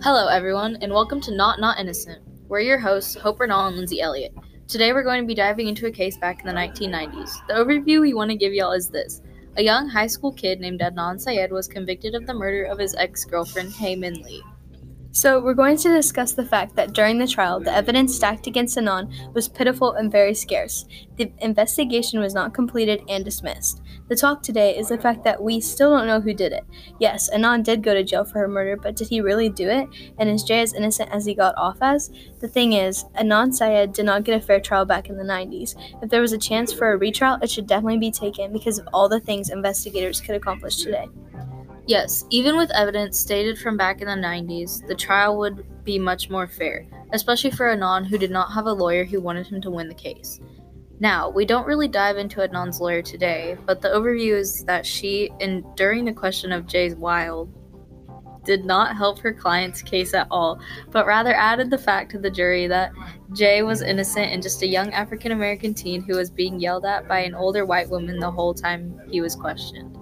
Hello, everyone, and welcome to Not Not Innocent. We're your hosts, Hope Renault and Lindsay Elliott. Today, we're going to be diving into a case back in the 1990s. The overview we want to give y'all is this A young high school kid named Adnan Syed was convicted of the murder of his ex girlfriend, Hae Min Lee. So, we're going to discuss the fact that during the trial, the evidence stacked against Adnan was pitiful and very scarce. The investigation was not completed and dismissed. The talk today is the fact that we still don't know who did it. Yes, Adnan did go to jail for her murder, but did he really do it? And is Jay as innocent as he got off as? The thing is, Adnan Syed did not get a fair trial back in the 90s. If there was a chance for a retrial, it should definitely be taken because of all the things investigators could accomplish today. Yes, even with evidence stated from back in the 90s, the trial would be much more fair, especially for Adnan who did not have a lawyer who wanted him to win the case. Now, we don't really dive into Adnan's lawyer today, but the overview is that she, in during the question of Jay's wild, did not help her client's case at all, but rather added the fact to the jury that Jay was innocent and just a young African American teen who was being yelled at by an older white woman the whole time he was questioned.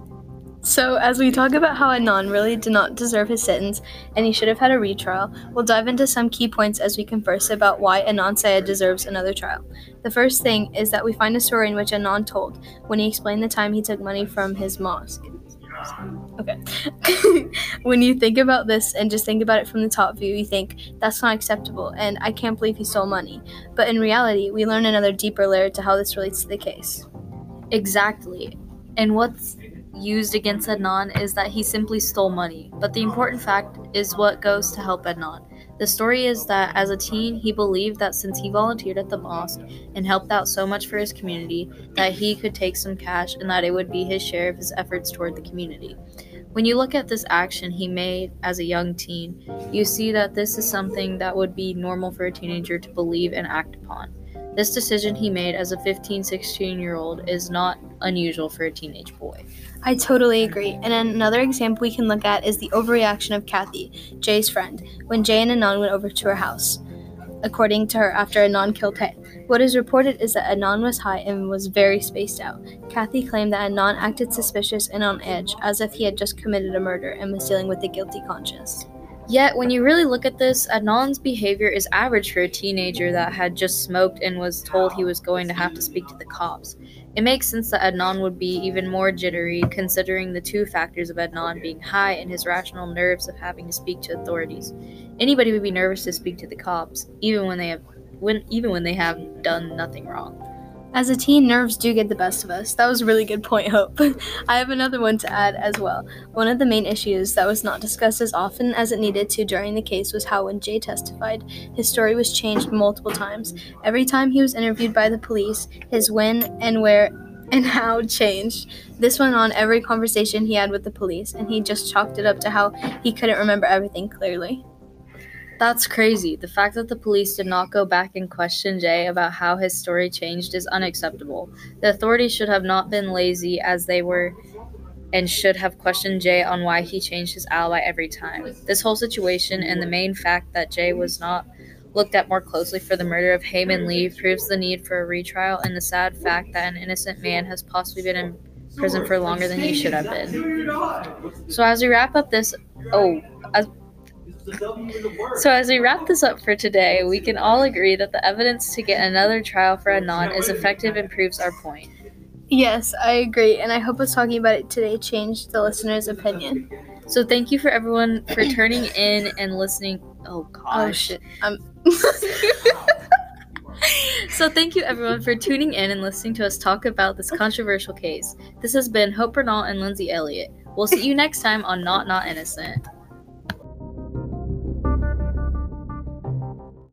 So, as we talk about how Adnan really did not deserve his sentence and he should have had a retrial, we'll dive into some key points as we converse about why Adnan Syed deserves another trial. The first thing is that we find a story in which Adnan told when he explained the time he took money from his mosque. Okay. when you think about this and just think about it from the top view, you think that's not acceptable and I can't believe he stole money. But in reality, we learn another deeper layer to how this relates to the case. Exactly. And what's used against Adnan is that he simply stole money, but the important fact is what goes to help Adnan. The story is that as a teen, he believed that since he volunteered at the mosque and helped out so much for his community, that he could take some cash and that it would be his share of his efforts toward the community. When you look at this action he made as a young teen, you see that this is something that would be normal for a teenager to believe and act upon. This decision he made as a 15, 16 year old is not unusual for a teenage boy. I totally agree. And another example we can look at is the overreaction of Kathy, Jay's friend, when Jay and Adnan went over to her house. According to her, after Adnan killed Hae. What is reported is that Adnan was high and was very spaced out. Kathy claimed that Adnan acted suspicious and on edge, as if he had just committed a murder and was dealing with a guilty conscience. Yet, when you really look at this, Adnan's behavior is average for a teenager that had just smoked and was told he was going to have to speak to the cops. It makes sense that Adnan would be even more jittery, considering the two factors of Adnan being high and his rational nerves of having to speak to authorities. Anybody would be nervous to speak to the cops, even when they have when even when they have done nothing wrong. As a teen, nerves do get the best of us. That was a really good point, Hope. I have another one to add as well. One of the main issues that was not discussed as often as it needed to during the case was how when Jay testified, his story was changed multiple times. Every time he was interviewed by the police, his when and where and how changed. This went on every conversation he had with the police, and he just chalked it up to how he couldn't remember everything clearly. That's crazy. The fact that the police did not go back and question Jay about how his story changed is unacceptable. The authorities should have not been lazy as they were and should have questioned Jay on why he changed his alibi every time. This whole situation and the main fact that Jay was not looked at more closely for the murder of Hae Min Lee proves the need for a retrial and the sad fact that an innocent man has possibly been in prison for longer than he should have been. So as we wrap up this oh as so, as we wrap this up for today, we can all agree that the evidence to get another trial for Adnan is effective and proves our point. Yes, I agree, and I hope us talking about it today changed the listener's opinion. So, thank you for everyone for turning in and listening. Oh, oh gosh, oh, shit. so thank you everyone for tuning in and listening to us talk about this controversial case. This has been Hope Bernal and Lindsay Elliott. We'll see you next time on Not Not Innocent.